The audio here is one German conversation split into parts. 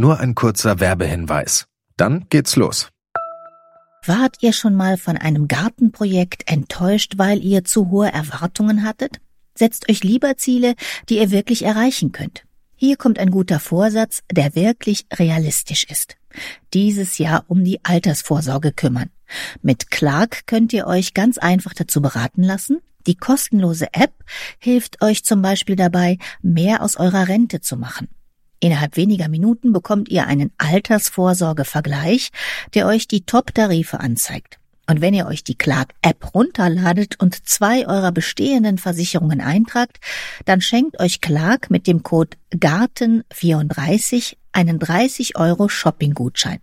Nur ein kurzer Werbehinweis. Dann geht's los. Wart ihr schon mal von einem Gartenprojekt enttäuscht, weil ihr zu hohe Erwartungen hattet? Setzt euch lieber Ziele, die ihr wirklich erreichen könnt. Hier kommt ein guter Vorsatz, der wirklich realistisch ist. Dieses Jahr um die Altersvorsorge kümmern. Mit Clark könnt ihr euch ganz einfach dazu beraten lassen. Die kostenlose App hilft euch zum Beispiel dabei, mehr aus eurer Rente zu machen. Innerhalb weniger Minuten bekommt ihr einen Altersvorsorgevergleich, der euch die Top-Tarife anzeigt. Und wenn ihr euch die Clark-App runterladet und zwei eurer bestehenden Versicherungen eintragt, dann schenkt euch Clark mit dem Code GARTEN34 einen 30 Euro Shopping-Gutschein.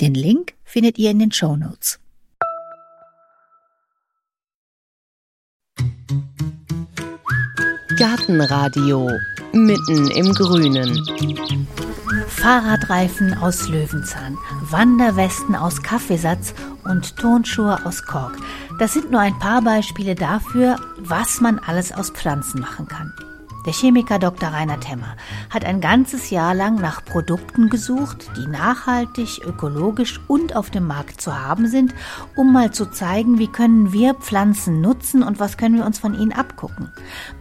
Den Link findet ihr in den Show Notes. Gartenradio mitten im Grünen. Fahrradreifen aus Löwenzahn, Wanderwesten aus Kaffeesatz und Turnschuhe aus Kork. Das sind nur ein paar Beispiele dafür, was man alles aus Pflanzen machen kann. Der Chemiker Dr. Reinhard Hemmer hat ein ganzes Jahr lang nach Produkten gesucht, die nachhaltig, ökologisch und auf dem Markt zu haben sind, um mal zu zeigen, wie können wir Pflanzen nutzen und was können wir uns von ihnen abgucken.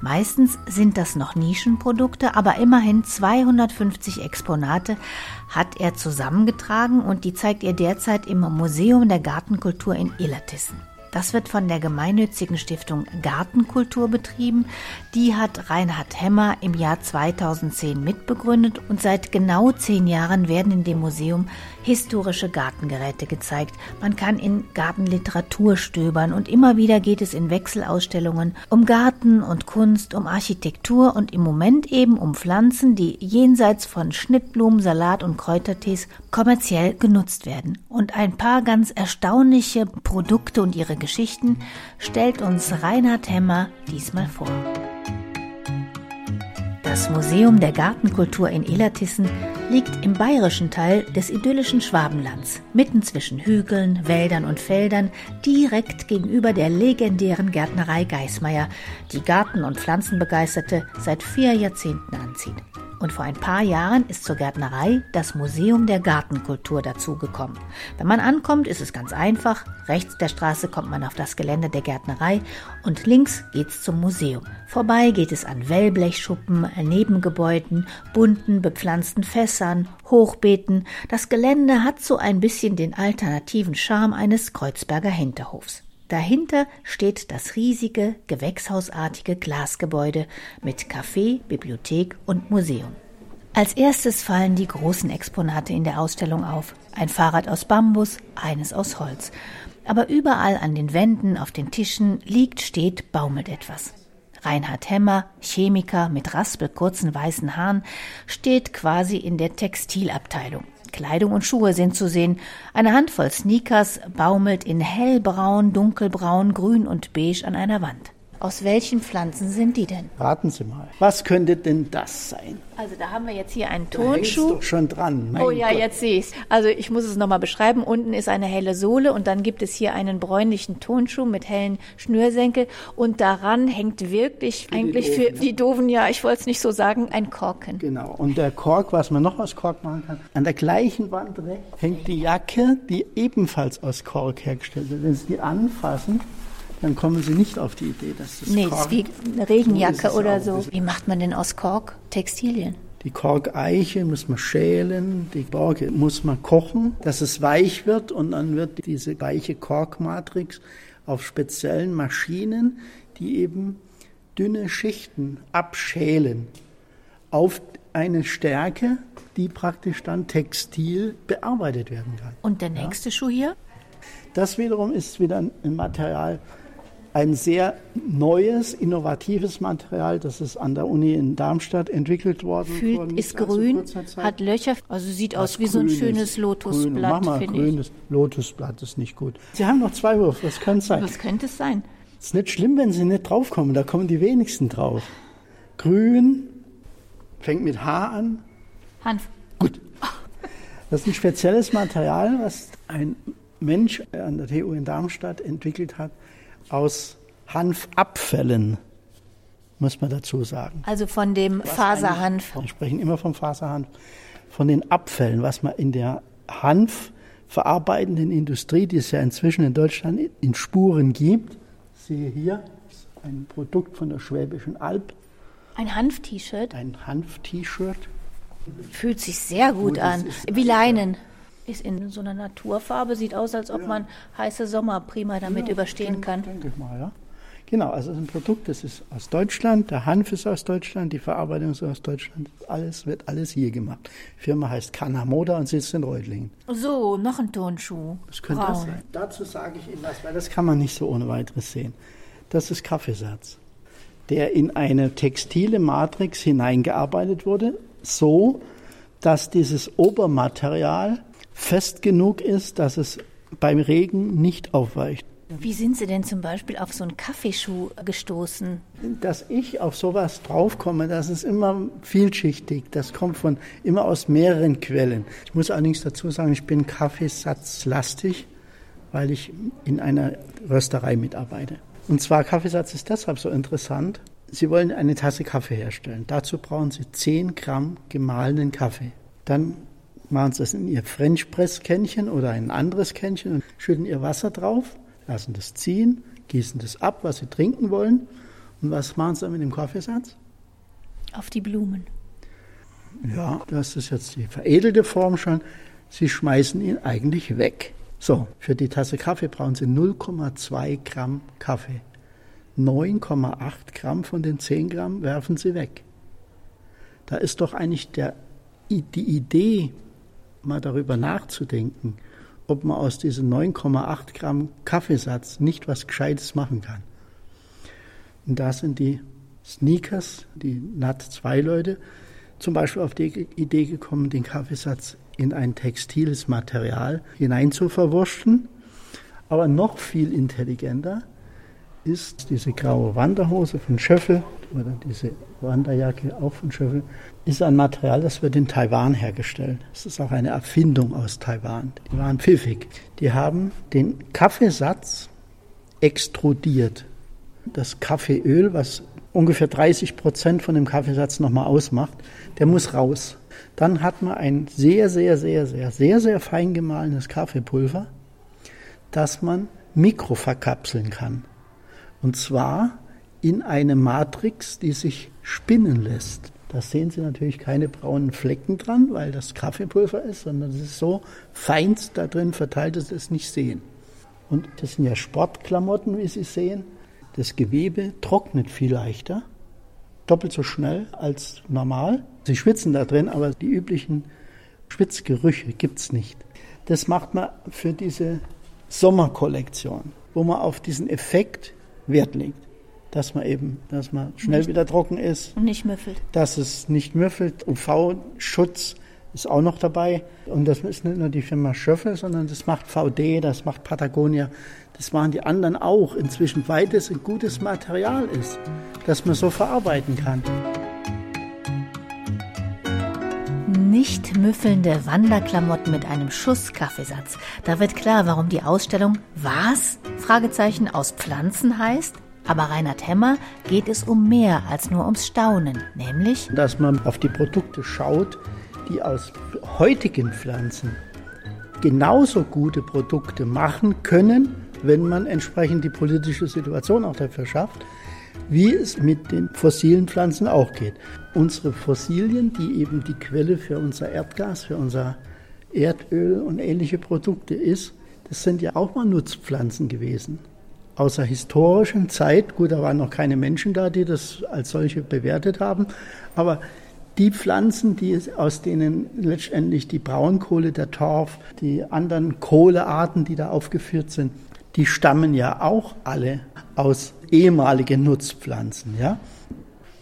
Meistens sind das noch Nischenprodukte, aber immerhin 250 Exponate hat er zusammengetragen und die zeigt er derzeit im Museum der Gartenkultur in Illertissen. Das wird von der gemeinnützigen Stiftung Gartenkultur betrieben. Die hat Reinhard Hemmer im Jahr 2010 mitbegründet und seit genau zehn Jahren werden in dem Museum historische Gartengeräte gezeigt. Man kann in Gartenliteratur stöbern und immer wieder geht es in Wechselausstellungen um Garten und Kunst, um Architektur und im Moment eben um Pflanzen, die jenseits von Schnittblumen, Salat und Kräutertees kommerziell genutzt werden. Und ein paar ganz erstaunliche Produkte und ihre Geschichten stellt uns Reinhard Hemmer diesmal vor. Das Museum der Gartenkultur in Illertissen liegt im bayerischen Teil des idyllischen Schwabenlands, mitten zwischen Hügeln, Wäldern und Feldern, direkt gegenüber der legendären Gärtnerei Geismeier, die Garten- und Pflanzenbegeisterte seit vier Jahrzehnten anzieht. Und vor ein paar Jahren ist zur Gärtnerei das Museum der Gartenkultur dazugekommen. Wenn man ankommt, ist es ganz einfach. Rechts der Straße kommt man auf das Gelände der Gärtnerei und links geht's zum Museum. Vorbei geht es an Wellblechschuppen, Nebengebäuden, bunten bepflanzten Fässern, Hochbeeten. Das Gelände hat so ein bisschen den alternativen Charme eines Kreuzberger Hinterhofs. Dahinter steht das riesige, gewächshausartige Glasgebäude mit Café, Bibliothek und Museum. Als erstes fallen die großen Exponate in der Ausstellung auf. Ein Fahrrad aus Bambus, eines aus Holz. Aber überall an den Wänden, auf den Tischen liegt, steht, baumelt etwas. Reinhard Hemmer, Chemiker mit raspelkurzen weißen Haaren, steht quasi in der Textilabteilung. Kleidung und Schuhe sind zu sehen. Eine Handvoll Sneakers baumelt in hellbraun, dunkelbraun, grün und beige an einer Wand. Aus welchen Pflanzen sind die denn? Raten Sie mal. Was könnte denn das sein? Also da haben wir jetzt hier einen Da Tonschuh. doch schon dran. Mein Oh ja, Gott. jetzt sehe ich's. Also ich muss es nochmal beschreiben. Unten ist eine helle Sohle und dann gibt es hier einen bräunlichen Tonschuh mit hellen Schnürsenkel und daran hängt wirklich eigentlich für Doofen, die Doofen, ja, ich wollte es nicht so sagen, ein Korken. Genau. Und der Kork, was man noch aus Kork machen kann, an der gleichen Wand rechts hängt die Jacke, die ebenfalls aus Kork hergestellt wird. Wenn Sie die anfassen, dann kommen Sie nicht auf die Idee, dass das Nee, Kork das ist wie eine Regenjacke oder so. Wie macht man denn aus Kork Textilien? Die Korkeiche muss man schälen, die Borke muss man kochen, dass es weich wird und dann wird diese weiche Korkmatrix auf speziellen Maschinen, die eben dünne Schichten abschälen auf eine Stärke, die praktisch dann textil bearbeitet werden kann. Und der nächste Schuh hier? Das wiederum ist wieder ein Material, ein sehr neues, innovatives Material, das ist an der Uni in Darmstadt entwickelt worden. Fühlt, ist grün, hat Löcher, also sieht aus wie so ein schönes Grün. Lotusblatt, finde ich. grünes Lotusblatt ist nicht gut. Sie haben noch zwei Wurf, was könnte es sein? Was könnte es sein? Ist nicht schlimm, wenn Sie nicht draufkommen, da kommen die wenigsten drauf. Grün, fängt mit H an. Hanf. Gut. Das ist ein spezielles Material, was ein Mensch an der TU in Darmstadt entwickelt hat, aus Hanfabfällen, muss man dazu sagen. Also von dem Faserhanf. Wir sprechen immer vom Faserhanf. von den Abfällen, was man in der Hanfverarbeitenden Industrie, die es ja inzwischen in Deutschland in Spuren gibt, siehe hier, ein Produkt von der Schwäbischen Alb. Ein Hanf-T-Shirt? Ein Hanf-T-Shirt. Fühlt sich sehr gut, gut an. Wie Leinen. Ist in so einer Naturfarbe, sieht aus, als ob ja. man heiße Sommer prima damit ja, überstehen denke, kann. Denke ich mal, ja. Genau, also es ist ein Produkt, das ist aus Deutschland, der Hanf ist aus Deutschland, die Verarbeitung ist aus Deutschland, alles wird alles hier gemacht. Die Firma heißt Kanamoda und sitzt in Reutlingen. So, noch ein Tonschuh. Das könnte Braun. das sein. Dazu sage ich Ihnen was, weil das kann man nicht so ohne weiteres sehen. Das ist Kaffeesatz, der in eine textile Matrix hineingearbeitet wurde, so dass dieses Obermaterial fest genug ist, dass es beim Regen nicht aufweicht. Wie sind Sie denn zum Beispiel auf so einen Kaffeeschuh gestoßen? Dass ich auf sowas draufkomme, das ist immer vielschichtig. Das kommt von immer aus mehreren Quellen. Ich muss allerdings dazu sagen, ich bin kaffeesatzlastig, weil ich in einer Rösterei mitarbeite. Und zwar Kaffeesatz ist deshalb so interessant. Sie wollen eine Tasse Kaffee herstellen. Dazu brauchen Sie 10 Gramm gemahlenen Kaffee. Dann machen Sie das in Ihr French Press Kännchen oder ein anderes Kännchen und schütten Ihr Wasser drauf lassen das ziehen, gießen das ab, was sie trinken wollen. Und was machen sie dann mit dem Kaffeesatz? Auf die Blumen. Ja, das ist jetzt die veredelte Form schon. Sie schmeißen ihn eigentlich weg. So, für die Tasse Kaffee brauchen Sie 0,2 Gramm Kaffee. 9,8 Gramm von den 10 Gramm werfen Sie weg. Da ist doch eigentlich der, die Idee, mal darüber nachzudenken, ob man aus diesem 9,8 Gramm Kaffeesatz nicht was Gescheites machen kann. Und da sind die Sneakers, die NAT 2 Leute, zum Beispiel auf die Idee gekommen, den Kaffeesatz in ein textiles Material hinein zu verwurschen. Aber noch viel intelligenter ist diese graue Wanderhose von Schöffel oder diese Wanderjacke auch von Schöffel, ist ein Material, das wird in Taiwan hergestellt. Es ist auch eine Erfindung aus Taiwan. Die waren pfiffig. Die haben den Kaffeesatz extrudiert. Das Kaffeeöl, was ungefähr 30 Prozent von dem Kaffeesatz nochmal ausmacht, der muss raus. Dann hat man ein sehr, sehr, sehr, sehr, sehr, sehr fein gemahlenes Kaffeepulver, das man mikroverkapseln kann. Und zwar in eine Matrix, die sich spinnen lässt. Da sehen Sie natürlich keine braunen Flecken dran, weil das Kaffeepulver ist, sondern es ist so feinst da drin verteilt, dass Sie es nicht sehen. Und das sind ja Sportklamotten, wie Sie sehen. Das Gewebe trocknet viel leichter, doppelt so schnell als normal. Sie schwitzen da drin, aber die üblichen Schwitzgerüche gibt es nicht. Das macht man für diese Sommerkollektion, wo man auf diesen Effekt Wert legt dass man eben, dass man schnell nicht, wieder trocken ist. Und nicht müffelt. Dass es nicht müffelt. UV-Schutz ist auch noch dabei. Und das ist nicht nur die Firma Schöffel, sondern das macht VD, das macht Patagonia. Das machen die anderen auch inzwischen, weil das ein gutes Material ist, das man so verarbeiten kann. Nicht müffelnde Wanderklamotten mit einem Schuss Kaffeesatz. Da wird klar, warum die Ausstellung Was? Fragezeichen aus Pflanzen heißt. Aber Reinhard Hemmer geht es um mehr als nur ums Staunen, nämlich, dass man auf die Produkte schaut, die aus heutigen Pflanzen genauso gute Produkte machen können, wenn man entsprechend die politische Situation auch dafür schafft, wie es mit den fossilen Pflanzen auch geht. Unsere Fossilien, die eben die Quelle für unser Erdgas, für unser Erdöl und ähnliche Produkte ist, das sind ja auch mal Nutzpflanzen gewesen aus der historischen Zeit, gut, da waren noch keine Menschen da, die das als solche bewertet haben, aber die Pflanzen, die aus denen letztendlich die Braunkohle, der Torf, die anderen Kohlearten, die da aufgeführt sind, die stammen ja auch alle aus ehemaligen Nutzpflanzen, ja.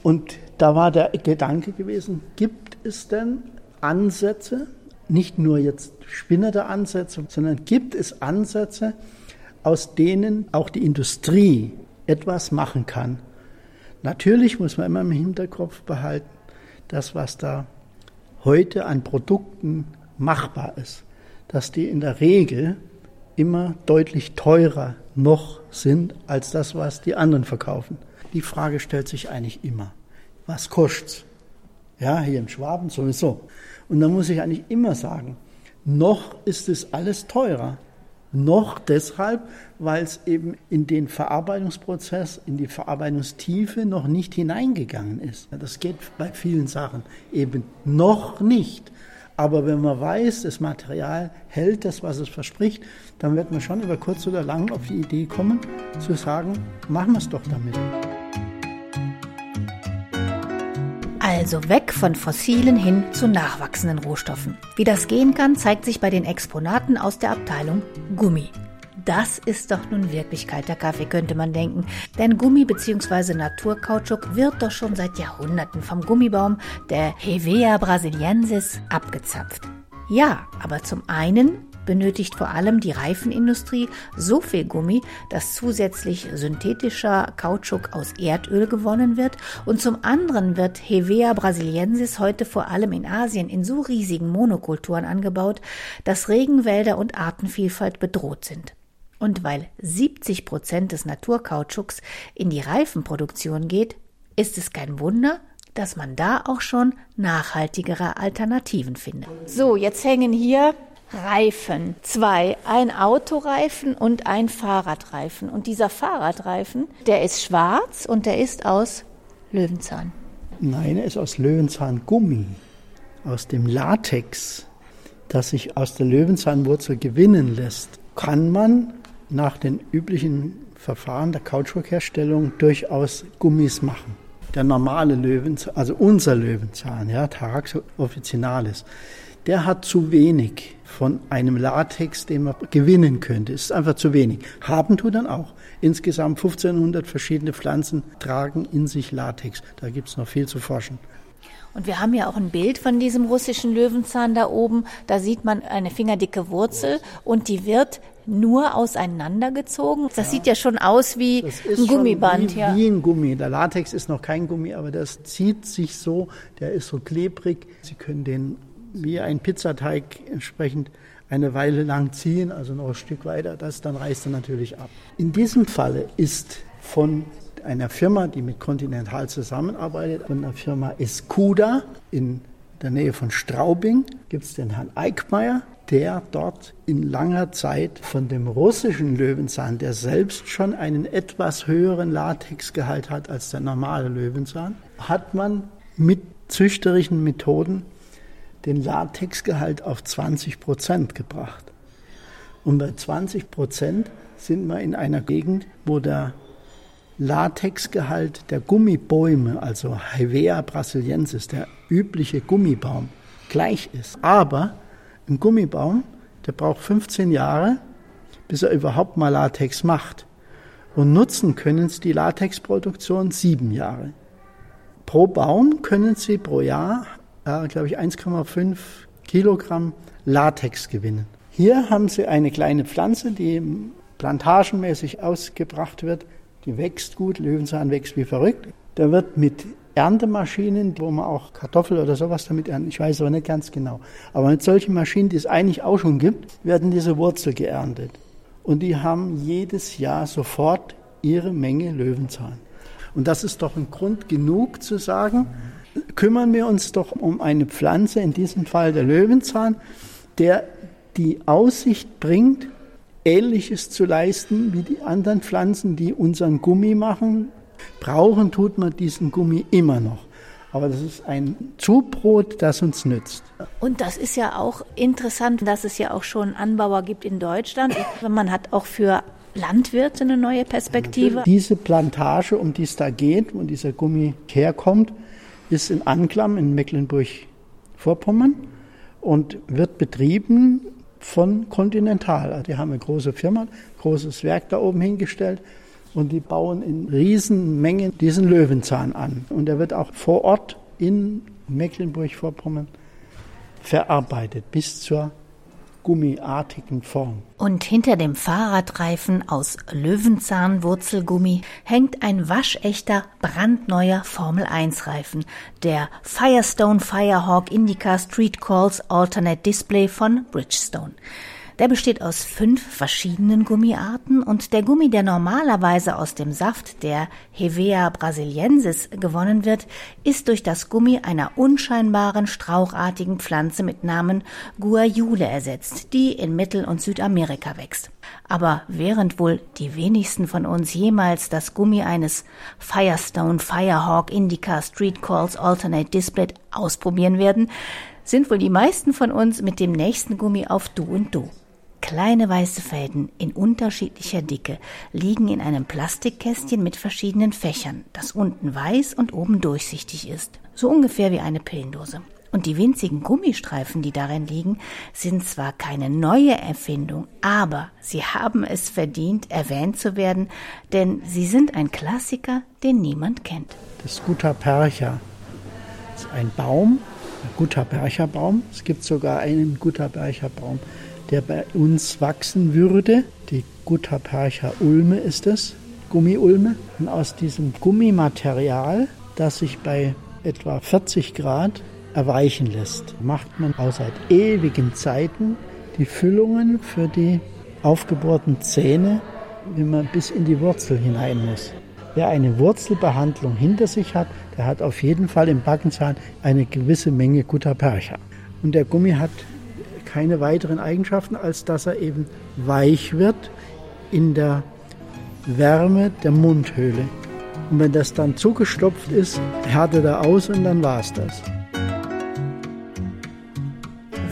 Und da war der Gedanke gewesen, gibt es denn Ansätze, nicht nur jetzt spinnende Ansätze, sondern gibt es Ansätze, aus denen auch die Industrie etwas machen kann. Natürlich muss man immer im Hinterkopf behalten, das, was da heute an Produkten machbar ist, dass die in der Regel immer deutlich teurer noch sind als das, was die anderen verkaufen. Die Frage stellt sich eigentlich immer, was kostet's? Ja, hier im Schwaben sowieso. Und da muss ich eigentlich immer sagen, noch ist es alles teurer. Noch deshalb, weil es eben in den Verarbeitungsprozess, in die Verarbeitungstiefe noch nicht hineingegangen ist. Das geht bei vielen Sachen eben noch nicht. Aber wenn man weiß, das Material hält das, was es verspricht, dann wird man schon über kurz oder lang auf die Idee kommen, zu sagen, machen wir es doch damit. Also weg von fossilen hin zu nachwachsenden Rohstoffen. Wie das gehen kann, zeigt sich bei den Exponaten aus der Abteilung Gummi. Das ist doch nun wirklich kalter Kaffee, könnte man denken. Denn Gummi bzw. Naturkautschuk wird doch schon seit Jahrhunderten vom Gummibaum der Hevea brasiliensis abgezapft. Ja, aber zum einen benötigt vor allem die Reifenindustrie so viel Gummi, dass zusätzlich synthetischer Kautschuk aus Erdöl gewonnen wird und zum anderen wird Hevea brasiliensis heute vor allem in Asien in so riesigen Monokulturen angebaut, dass Regenwälder und Artenvielfalt bedroht sind. Und weil 70 Prozent des Naturkautschuks in die Reifenproduktion geht, ist es kein Wunder, dass man da auch schon nachhaltigere Alternativen findet. So, jetzt hängen hier Reifen. Zwei. Ein Autoreifen und ein Fahrradreifen. Und dieser Fahrradreifen, der ist schwarz und der ist aus Löwenzahn. Nein, er ist aus Löwenzahngummi. Aus dem Latex, das sich aus der Löwenzahnwurzel gewinnen lässt, kann man nach den üblichen Verfahren der Kautschukherstellung durchaus Gummis machen. Der normale Löwenzahn, also unser Löwenzahn, ja, Tarax officinalis, der hat zu wenig von einem Latex, den man gewinnen könnte. Es ist einfach zu wenig. Haben tut dann auch. Insgesamt 1500 verschiedene Pflanzen tragen in sich Latex. Da gibt es noch viel zu forschen. Und wir haben ja auch ein Bild von diesem russischen Löwenzahn da oben. Da sieht man eine fingerdicke Wurzel und die wird nur auseinandergezogen. Das ja. sieht ja schon aus wie ein Gummiband. Wie, ja. wie ein Gummi. Der Latex ist noch kein Gummi, aber das zieht sich so. Der ist so klebrig. Sie können den wie ein Pizzateig entsprechend eine Weile lang ziehen, also noch ein Stück weiter. Das dann reißt er natürlich ab. In diesem Falle ist von einer Firma, die mit Continental zusammenarbeitet, von der Firma Escuda in der Nähe von Straubing, gibt es den Herrn Eickmeier, der dort in langer Zeit von dem russischen Löwenzahn, der selbst schon einen etwas höheren Latexgehalt hat als der normale Löwenzahn, hat man mit züchterischen Methoden den Latexgehalt auf 20 Prozent gebracht. Und bei 20 Prozent sind wir in einer Gegend, wo der Latexgehalt der Gummibäume, also Hevea brasiliensis, der übliche Gummibaum, gleich ist. Aber ein Gummibaum, der braucht 15 Jahre, bis er überhaupt mal Latex macht. Und nutzen können sie die Latexproduktion sieben Jahre. Pro Baum können sie pro Jahr, äh, glaube ich, 1,5 Kilogramm Latex gewinnen. Hier haben sie eine kleine Pflanze, die plantagenmäßig ausgebracht wird, die wächst gut, Löwenzahn wächst wie verrückt. Da wird mit Erntemaschinen, wo man auch Kartoffel oder sowas damit ernten, ich weiß aber nicht ganz genau. Aber mit solchen Maschinen, die es eigentlich auch schon gibt, werden diese Wurzel geerntet. Und die haben jedes Jahr sofort ihre Menge Löwenzahn. Und das ist doch ein Grund genug zu sagen, kümmern wir uns doch um eine Pflanze, in diesem Fall der Löwenzahn, der die Aussicht bringt, Ähnliches zu leisten wie die anderen Pflanzen, die unseren Gummi machen. Brauchen tut man diesen Gummi immer noch. Aber das ist ein Zubrot, das uns nützt. Und das ist ja auch interessant, dass es ja auch schon Anbauer gibt in Deutschland. Man hat auch für Landwirte eine neue Perspektive. Diese Plantage, um die es da geht, wo dieser Gummi herkommt, ist in Anklam in Mecklenburg-Vorpommern und wird betrieben von Continental. Also die haben eine große Firma, großes Werk da oben hingestellt und die bauen in Riesenmengen diesen Löwenzahn an. Und er wird auch vor Ort in Mecklenburg-Vorpommern verarbeitet bis zur gummiartigen Form. Und hinter dem Fahrradreifen aus Löwenzahnwurzelgummi hängt ein waschechter, brandneuer Formel-1-Reifen, der Firestone Firehawk Indica Street Calls Alternate Display von Bridgestone. Der besteht aus fünf verschiedenen Gummiarten und der Gummi, der normalerweise aus dem Saft der Hevea brasiliensis gewonnen wird, ist durch das Gummi einer unscheinbaren strauchartigen Pflanze mit Namen Guayule ersetzt, die in Mittel- und Südamerika wächst. Aber während wohl die wenigsten von uns jemals das Gummi eines Firestone Firehawk Indica Street Calls Alternate Display ausprobieren werden, sind wohl die meisten von uns mit dem nächsten Gummi auf Du und Du. Kleine weiße Fäden in unterschiedlicher Dicke liegen in einem Plastikkästchen mit verschiedenen Fächern, das unten weiß und oben durchsichtig ist. So ungefähr wie eine Pillendose. Und die winzigen Gummistreifen, die darin liegen, sind zwar keine neue Erfindung, aber sie haben es verdient, erwähnt zu werden, denn sie sind ein Klassiker, den niemand kennt. Das Gutapercha ist ein Baum, ein Gutapercha-Baum. Es gibt sogar einen Gutapercha-Baum, der bei uns wachsen würde. Die Gutapercha Ulme ist es, Gummiulme. Und aus diesem Gummimaterial, das sich bei etwa 40 Grad erweichen lässt, macht man auch seit ewigen Zeiten die Füllungen für die aufgebohrten Zähne, wenn man bis in die Wurzel hinein muss. Wer eine Wurzelbehandlung hinter sich hat, der hat auf jeden Fall im Backenzahn eine gewisse Menge Gutapercha. Und der Gummi hat keine weiteren Eigenschaften, als dass er eben weich wird in der Wärme der Mundhöhle. Und wenn das dann zugestopft ist, härtet er aus und dann war es das.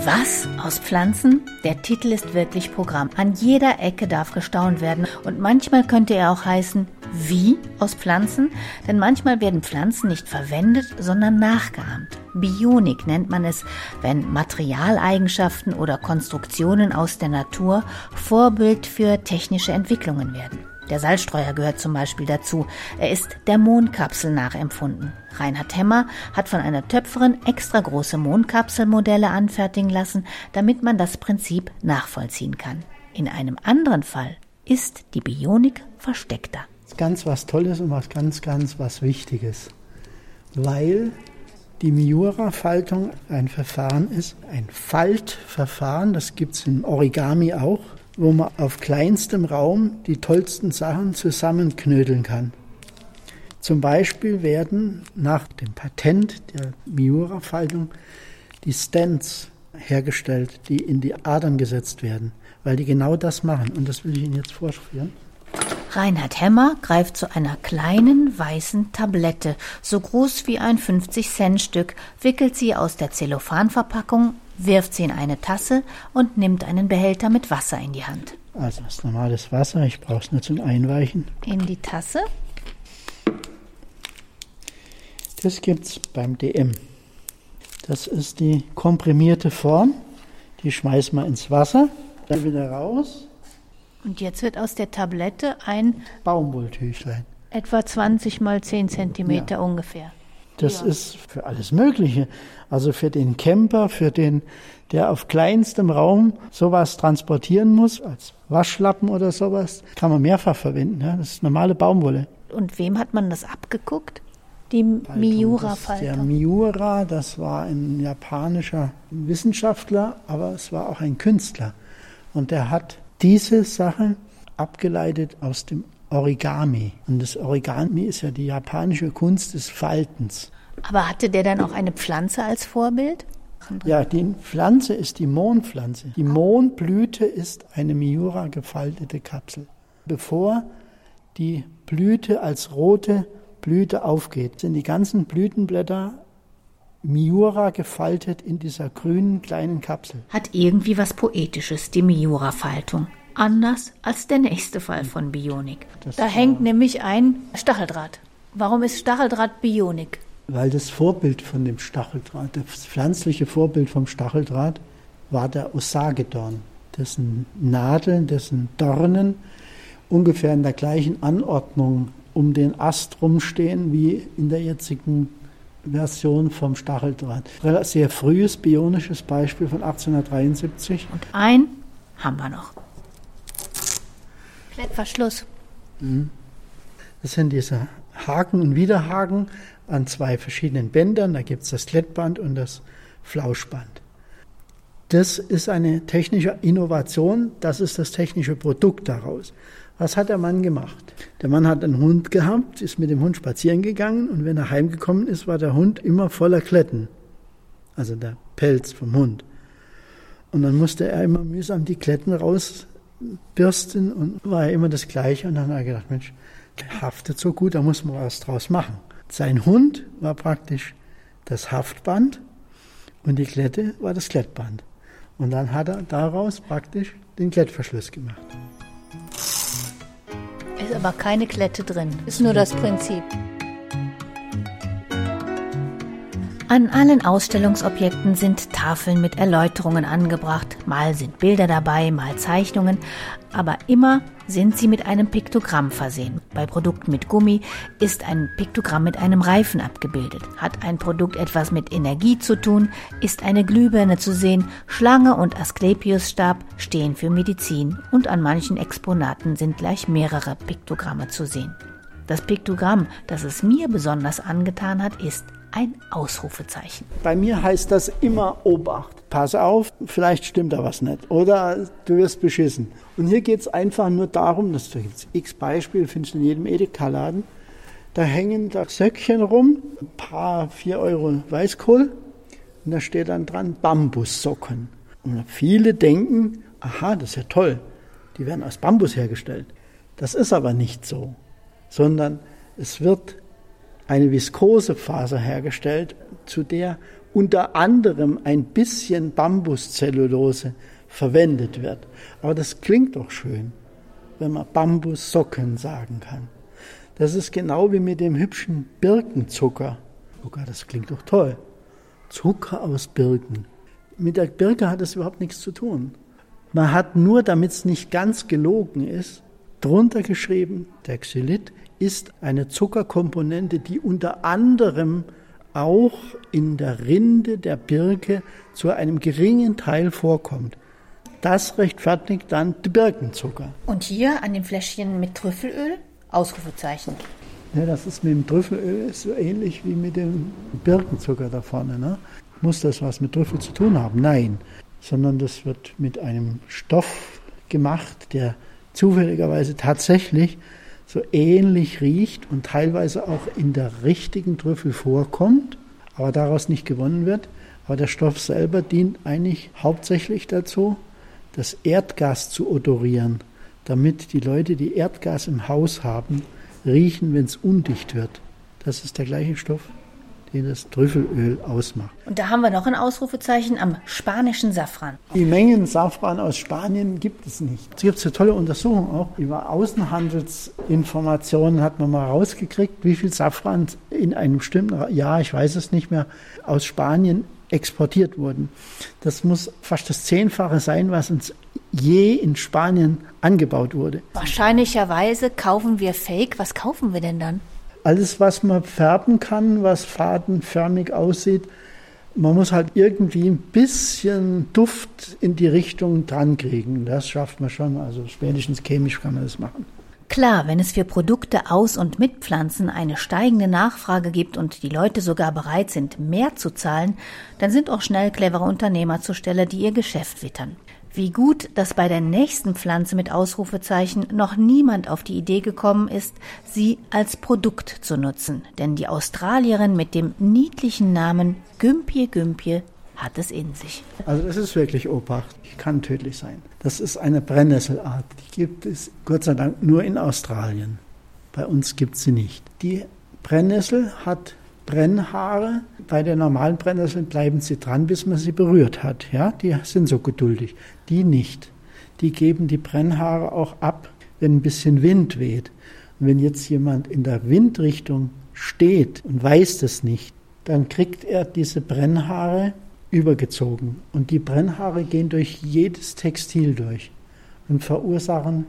Was aus Pflanzen? Der Titel ist wirklich Programm. An jeder Ecke darf gestaunt werden und manchmal könnte er auch heißen, wie aus Pflanzen? Denn manchmal werden Pflanzen nicht verwendet, sondern nachgeahmt. Bionik nennt man es, wenn Materialeigenschaften oder Konstruktionen aus der Natur Vorbild für technische Entwicklungen werden. Der Salzstreuer gehört zum Beispiel dazu. Er ist der Mondkapsel nachempfunden. Reinhard Hemmer hat von einer Töpferin extra große Mondkapselmodelle anfertigen lassen, damit man das Prinzip nachvollziehen kann. In einem anderen Fall ist die Bionik versteckter. Ganz was Tolles und was ganz, ganz was Wichtiges. Weil die Miura-Faltung ein Verfahren ist, ein Faltverfahren, das gibt es im Origami auch, wo man auf kleinstem Raum die tollsten Sachen zusammenknödeln kann. Zum Beispiel werden nach dem Patent der Miura-Faltung die Stents hergestellt, die in die Adern gesetzt werden, weil die genau das machen. Und das will ich Ihnen jetzt vorführen. Reinhard Hemmer greift zu einer kleinen weißen Tablette, so groß wie ein 50-Cent-Stück, wickelt sie aus der Zellophanverpackung, wirft sie in eine Tasse und nimmt einen Behälter mit Wasser in die Hand. Also das ist normales Wasser, ich brauche es nur zum Einweichen. In die Tasse? Das gibt es beim DM. Das ist die komprimierte Form. Die schmeißt man ins Wasser, dann wieder raus und jetzt wird aus der Tablette ein Baumwolltüchlein. Etwa 20 mal 10 Zentimeter ja. ungefähr. Das ja. ist für alles Mögliche. Also für den Camper, für den, der auf kleinstem Raum sowas transportieren muss, als Waschlappen oder sowas, kann man mehrfach verwenden. Ja? Das ist normale Baumwolle. Und wem hat man das abgeguckt? Die Miura-Faltung. Der Miura, das war ein japanischer Wissenschaftler, aber es war auch ein Künstler. Und der hat diese Sache abgeleitet aus dem Origami. Und das Origami ist ja die japanische Kunst des Faltens. Aber hatte der dann auch eine Pflanze als Vorbild? Ja, die Pflanze ist die Mohnpflanze. Die Mohnblüte ist eine Miura gefaltete Kapsel. Bevor die Blüte als rote Blüte aufgeht, sind die ganzen Blütenblätter Miura gefaltet in dieser grünen kleinen Kapsel. Hat irgendwie was Poetisches, die Miura-Faltung. Anders als der nächste Fall von Bionik. Das da hängt nämlich ein Stacheldraht. Warum ist Stacheldraht Bionik? Weil das Vorbild von dem Stacheldraht, das pflanzliche Vorbild vom Stacheldraht, war der Osagedorn, dessen Nadeln, dessen Dornen ungefähr in der gleichen Anordnung um den Ast rumstehen wie in der jetzigen Version vom Stacheldraht. Sehr frühes bionisches Beispiel von 1873. Und ein haben wir noch. Klettverschluss. Mhm. Das sind diese Haken und Widerhaken an zwei verschiedenen Bändern. Da gibt es das Klettband und das Flauschband. Das ist eine technische Innovation, das ist das technische Produkt daraus. Was hat der Mann gemacht? Der Mann hat einen Hund gehabt, ist mit dem Hund spazieren gegangen und wenn er heimgekommen ist, war der Hund immer voller Kletten. Also der Pelz vom Hund. Und dann musste er immer mühsam die Kletten rausbürsten und war immer das Gleiche. Und dann hat er gedacht, Mensch, der haftet so gut, da muss man was draus machen. Sein Hund war praktisch das Haftband und die Klette war das Klettband. Und dann hat er daraus praktisch den Klettverschluss gemacht. Ist aber keine Klette drin, ist nur das Prinzip. An allen Ausstellungsobjekten sind Tafeln mit Erläuterungen angebracht. Mal sind Bilder dabei, mal Zeichnungen, aber immer sind sie mit einem Piktogramm versehen. Bei Produkten mit Gummi ist ein Piktogramm mit einem Reifen abgebildet. Hat ein Produkt etwas mit Energie zu tun, ist eine Glühbirne zu sehen. Schlange und Asklepiusstab stehen für Medizin und an manchen Exponaten sind gleich mehrere Piktogramme zu sehen. Das Piktogramm, das es mir besonders angetan hat, ist ein Ausrufezeichen. Bei mir heißt das immer Obacht. Pass auf, vielleicht stimmt da was nicht. Oder du wirst beschissen. Und hier geht es einfach nur darum, dass da gibt es x Beispiele, findest du in jedem Edeka-Laden. Da hängen da Söckchen rum, ein paar 4 Euro Weißkohl. Und da steht dann dran Bambussocken. Und viele denken, aha, das ist ja toll. Die werden aus Bambus hergestellt. Das ist aber nicht so, sondern es wird eine Viskosefaser hergestellt, zu der unter anderem ein bisschen Bambuszellulose verwendet wird. Aber das klingt doch schön, wenn man Bambussocken sagen kann. Das ist genau wie mit dem hübschen Birkenzucker. Sogar, das klingt doch toll. Zucker aus Birken. Mit der Birke hat das überhaupt nichts zu tun. Man hat nur, damit es nicht ganz gelogen ist, drunter geschrieben, der Xylit ist eine Zuckerkomponente, die unter anderem auch in der Rinde der Birke zu einem geringen Teil vorkommt. Das rechtfertigt dann den Birkenzucker. Und hier an dem Fläschchen mit Trüffelöl? Ausrufezeichen. Ja, das ist mit dem Trüffelöl so ähnlich wie mit dem Birkenzucker da vorne. Ne? Muss das was mit Trüffel zu tun haben? Nein, sondern das wird mit einem Stoff gemacht, der zufälligerweise tatsächlich so ähnlich riecht und teilweise auch in der richtigen Trüffel vorkommt, aber daraus nicht gewonnen wird. Aber der Stoff selber dient eigentlich hauptsächlich dazu, das Erdgas zu odorieren, damit die Leute, die Erdgas im Haus haben, riechen, wenn es undicht wird. Das ist der gleiche Stoff, den das Trüffelöl ausmacht. Und da haben wir noch ein Ausrufezeichen am spanischen Safran. Die Mengen Safran aus Spanien gibt es nicht. Es gibt eine tolle Untersuchung auch über Außenhandelsinformationen hat man mal rausgekriegt, wie viel Safran in einem bestimmten Jahr, ich weiß es nicht mehr, aus Spanien exportiert wurden. Das muss fast das Zehnfache sein, was uns je in Spanien angebaut wurde. Wahrscheinlicherweise kaufen wir Fake. Was kaufen wir denn dann? Alles, was man färben kann, was fadenförmig aussieht, man muss halt irgendwie ein bisschen Duft in die Richtung dran kriegen. Das schafft man schon. Also spätestens chemisch kann man das machen. Klar, wenn es für Produkte aus und mit Pflanzen eine steigende Nachfrage gibt und die Leute sogar bereit sind, mehr zu zahlen, dann sind auch schnell clevere Unternehmer zur Stelle, die ihr Geschäft wittern. Wie gut, dass bei der nächsten Pflanze mit Ausrufezeichen noch niemand auf die Idee gekommen ist, sie als Produkt zu nutzen. Denn die Australierin mit dem niedlichen Namen Gümpje Gümpje hat es in sich. Also das ist wirklich Obacht. Kann tödlich sein. Das ist eine Brennnesselart. Die gibt es Gott sei Dank nur in Australien. Bei uns gibt es sie nicht. Die Brennnessel hat Brennhaare. Bei der normalen Brennnessel bleiben sie dran, bis man sie berührt hat. Ja, die sind so geduldig. Die nicht. Die geben die Brennhaare auch ab, wenn ein bisschen Wind weht. Und wenn jetzt jemand in der Windrichtung steht und weiß das nicht, dann kriegt er diese Brennhaare übergezogen. Und die Brennhaare gehen durch jedes Textil durch und verursachen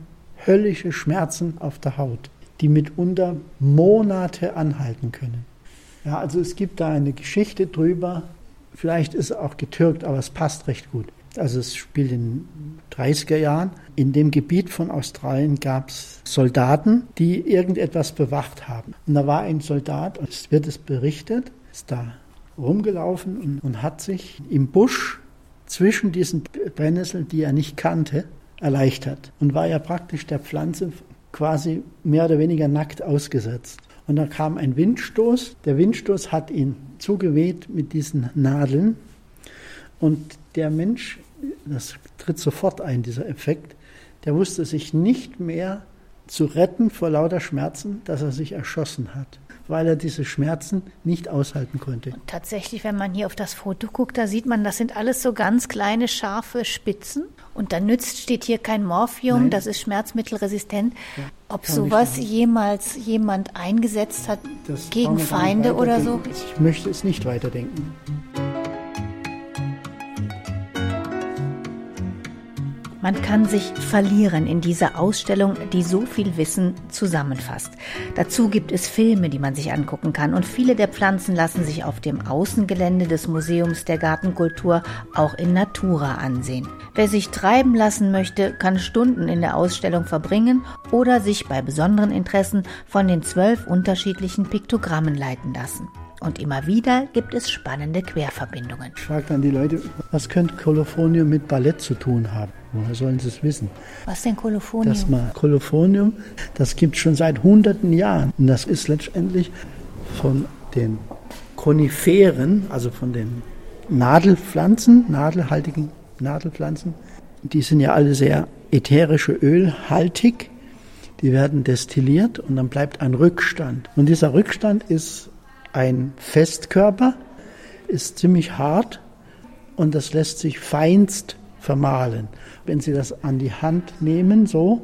höllische Schmerzen auf der Haut, die mitunter Monate anhalten können. Ja, also es gibt da eine Geschichte drüber. Vielleicht ist es auch getürkt, aber es passt recht gut. Also es spielt in den 30er Jahren. In dem Gebiet von Australien gab es Soldaten, die irgendetwas bewacht haben. Und da war ein Soldat, und es wird es berichtet, ist da rumgelaufen und, und hat sich im Busch zwischen diesen Brennnesseln, die er nicht kannte, erleichtert und war ja praktisch der Pflanze quasi mehr oder weniger nackt ausgesetzt. Und da kam ein Windstoß. Der Windstoß hat ihn zugeweht mit diesen Nadeln. Und der Mensch, das tritt sofort ein, dieser Effekt, der wusste sich nicht mehr zu retten vor lauter Schmerzen, dass er sich erschossen hat weil er diese Schmerzen nicht aushalten konnte. Und tatsächlich, wenn man hier auf das Foto guckt, da sieht man, das sind alles so ganz kleine, scharfe Spitzen. Und da nützt, steht hier kein Morphium, Nein. das ist schmerzmittelresistent. Ja, Ob sowas jemals jemand eingesetzt hat das gegen Feinde oder so? Ich möchte es nicht weiterdenken. Man kann sich verlieren in dieser Ausstellung, die so viel Wissen zusammenfasst. Dazu gibt es Filme, die man sich angucken kann und viele der Pflanzen lassen sich auf dem Außengelände des Museums der Gartenkultur auch in Natura ansehen. Wer sich treiben lassen möchte, kann Stunden in der Ausstellung verbringen oder sich bei besonderen Interessen von den zwölf unterschiedlichen Piktogrammen leiten lassen. Und immer wieder gibt es spannende Querverbindungen. Ich frage dann die Leute, was könnte Kolophonium mit Ballett zu tun haben? Woher sollen sie es wissen? Was denn Kolophonium? Das mal Kolophonium, das gibt es schon seit hunderten Jahren. Und das ist letztendlich von den Koniferen, also von den Nadelpflanzen, nadelhaltigen Nadelpflanzen. Die sind ja alle sehr ätherische ölhaltig. Die werden destilliert und dann bleibt ein Rückstand. Und dieser Rückstand ist ein Festkörper, ist ziemlich hart und das lässt sich feinst vermahlen. Wenn Sie das an die Hand nehmen, so,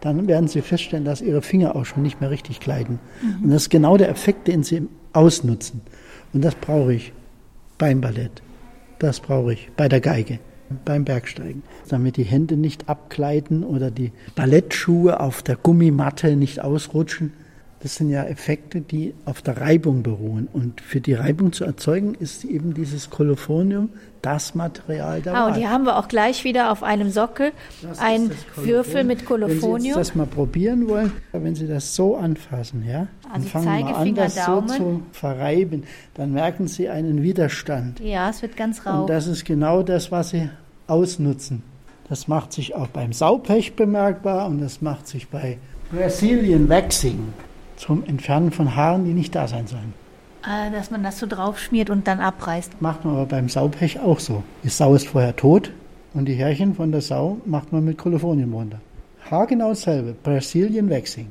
dann werden Sie feststellen, dass Ihre Finger auch schon nicht mehr richtig gleiten. Mhm. Und das ist genau der Effekt, den Sie ausnutzen. Und das brauche ich beim Ballett. Das brauche ich bei der Geige, beim Bergsteigen. Damit die Hände nicht abgleiten oder die Ballettschuhe auf der Gummimatte nicht ausrutschen. Das sind ja Effekte, die auf der Reibung beruhen. Und für die Reibung zu erzeugen, ist eben dieses Kolophonium das Material der ah, Und die haben wir auch gleich wieder auf einem Sockel. Ein Würfel mit Kolophonium. Wenn Sie das mal probieren wollen, wenn Sie das so anfassen, ja, also und fangen mal an, das Daumen. so zu verreiben, dann merken Sie einen Widerstand. Ja, es wird ganz rau. Und das ist genau das, was Sie ausnutzen. Das macht sich auch beim Saupech bemerkbar und das macht sich bei Brazilian Waxing zum Entfernen von Haaren, die nicht da sein sollen. Ah, dass man das so drauf schmiert und dann abreißt. Macht man aber beim Saupech auch so. Die Sau ist vorher tot und die Härchen von der Sau macht man mit Kolophonium runter. Haargenau dasselbe. Brazilian Waxing.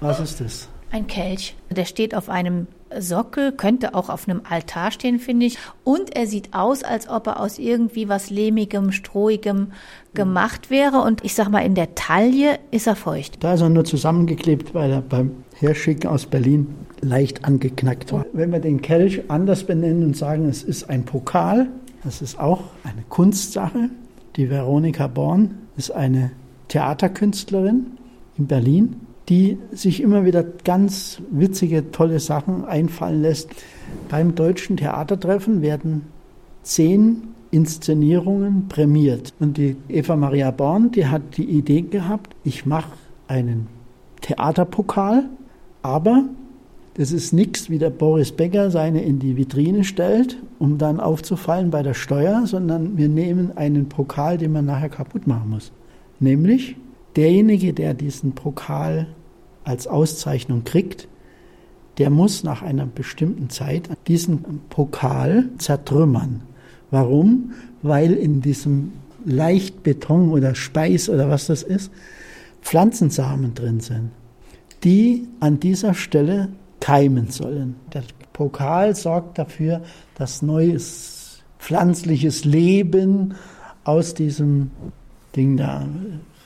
Was ist das? Ein Kelch. Der steht auf einem Sockel, könnte auch auf einem Altar stehen, finde ich. Und er sieht aus, als ob er aus irgendwie was lehmigem, strohigem gemacht wäre. Und ich sag mal, in der Taille ist er feucht. Da ist er nur zusammengeklebt, weil er beim Herschicken aus Berlin leicht angeknackt war. Wenn wir den Kelch anders benennen und sagen, es ist ein Pokal, das ist auch eine Kunstsache. Die Veronika Born ist eine Theaterkünstlerin in Berlin die sich immer wieder ganz witzige, tolle Sachen einfallen lässt. Beim deutschen Theatertreffen werden zehn Inszenierungen prämiert. Und die Eva Maria Born, die hat die Idee gehabt, ich mache einen Theaterpokal, aber das ist nichts, wie der Boris Becker seine in die Vitrine stellt, um dann aufzufallen bei der Steuer, sondern wir nehmen einen Pokal, den man nachher kaputt machen muss. Nämlich derjenige, der diesen Pokal als Auszeichnung kriegt, der muss nach einer bestimmten Zeit diesen Pokal zertrümmern. Warum? Weil in diesem Leichtbeton oder Speis oder was das ist, Pflanzensamen drin sind, die an dieser Stelle keimen sollen. Der Pokal sorgt dafür, dass neues pflanzliches Leben aus diesem Ding da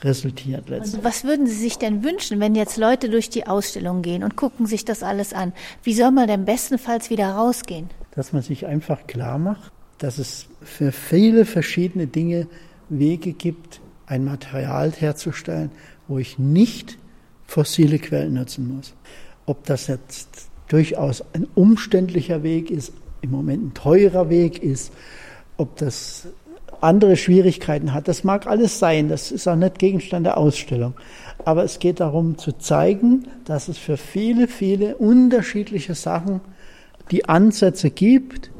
resultiert letztendlich. Also was würden Sie sich denn wünschen, wenn jetzt Leute durch die Ausstellung gehen und gucken sich das alles an? Wie soll man denn bestenfalls wieder rausgehen? Dass man sich einfach klar macht, dass es für viele verschiedene Dinge Wege gibt, ein Material herzustellen, wo ich nicht fossile Quellen nutzen muss. Ob das jetzt durchaus ein umständlicher Weg ist, im Moment ein teurer Weg ist, ob das andere Schwierigkeiten hat. Das mag alles sein, das ist auch nicht Gegenstand der Ausstellung. Aber es geht darum zu zeigen, dass es für viele, viele unterschiedliche Sachen die Ansätze gibt,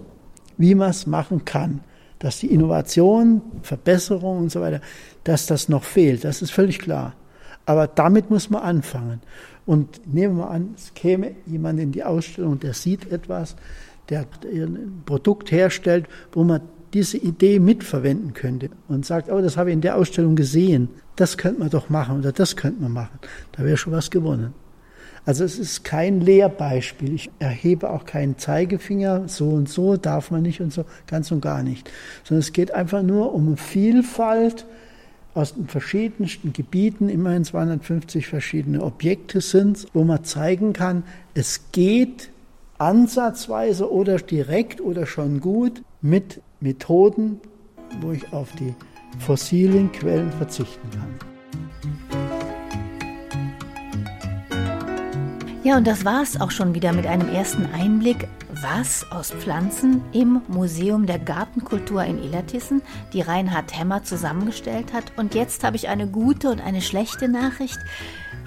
wie man es machen kann. dass die Innovation, Verbesserung und so weiter, dass das noch fehlt. Das ist völlig klar. Aber damit muss man anfangen. Und nehmen wir an, es käme jemand in die Ausstellung, der sieht etwas, der ein Produkt herstellt, wo man diese Idee mitverwenden könnte und sagt, oh, das habe ich in der Ausstellung gesehen, das könnte man doch machen oder das könnte man machen. Da wäre schon was gewonnen. Also es ist kein Lehrbeispiel. Ich erhebe auch keinen Zeigefinger, so und so darf man nicht und so, ganz und gar nicht. Sondern es geht einfach nur um Vielfalt aus den verschiedensten Gebieten, immerhin 250 verschiedene Objekte sind, wo man zeigen kann, es geht ansatzweise oder direkt oder schon gut mit Methoden, wo ich auf die fossilen Quellen verzichten kann. Ja, und das war es auch schon wieder mit einem ersten Einblick, was aus Pflanzen im Museum der Gartenkultur in Illertissen die Reinhard Hemmer zusammengestellt hat. Und jetzt habe ich eine gute und eine schlechte Nachricht.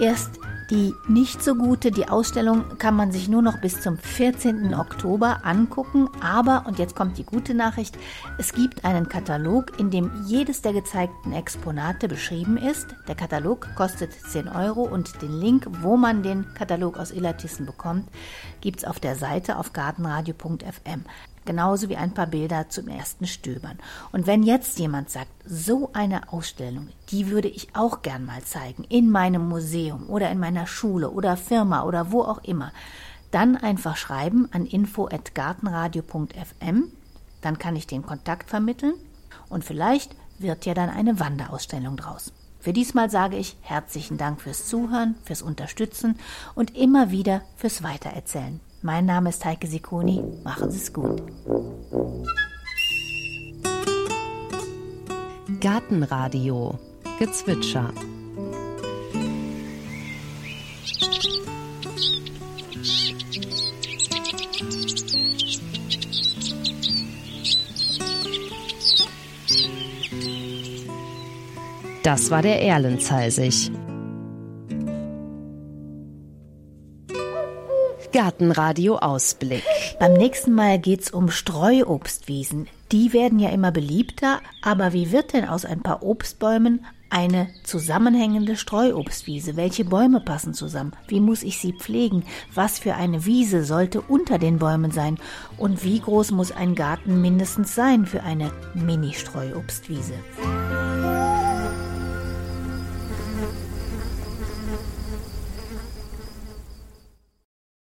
Erst die nicht so gute, die Ausstellung kann man sich nur noch bis zum 14. Oktober angucken. Aber, und jetzt kommt die gute Nachricht, es gibt einen Katalog, in dem jedes der gezeigten Exponate beschrieben ist. Der Katalog kostet 10 Euro und den Link, wo man den Katalog aus Illertissen bekommt, gibt es auf der Seite auf gartenradio.fm genauso wie ein paar Bilder zum ersten Stöbern. Und wenn jetzt jemand sagt, so eine Ausstellung, die würde ich auch gern mal zeigen, in meinem Museum oder in meiner Schule oder Firma oder wo auch immer, dann einfach schreiben an info@gartenradio.fm, dann kann ich den Kontakt vermitteln und vielleicht wird ja dann eine Wanderausstellung draus. Für diesmal sage ich herzlichen Dank fürs Zuhören, fürs Unterstützen und immer wieder fürs Weitererzählen. Mein Name ist Heike Sikoni. Machen Sie es gut. Gartenradio Gezwitscher. Das war der Erlenzeisig. Gartenradio Ausblick. Beim nächsten Mal geht's um Streuobstwiesen. Die werden ja immer beliebter, aber wie wird denn aus ein paar Obstbäumen eine zusammenhängende Streuobstwiese? Welche Bäume passen zusammen? Wie muss ich sie pflegen? Was für eine Wiese sollte unter den Bäumen sein? Und wie groß muss ein Garten mindestens sein für eine Mini-Streuobstwiese?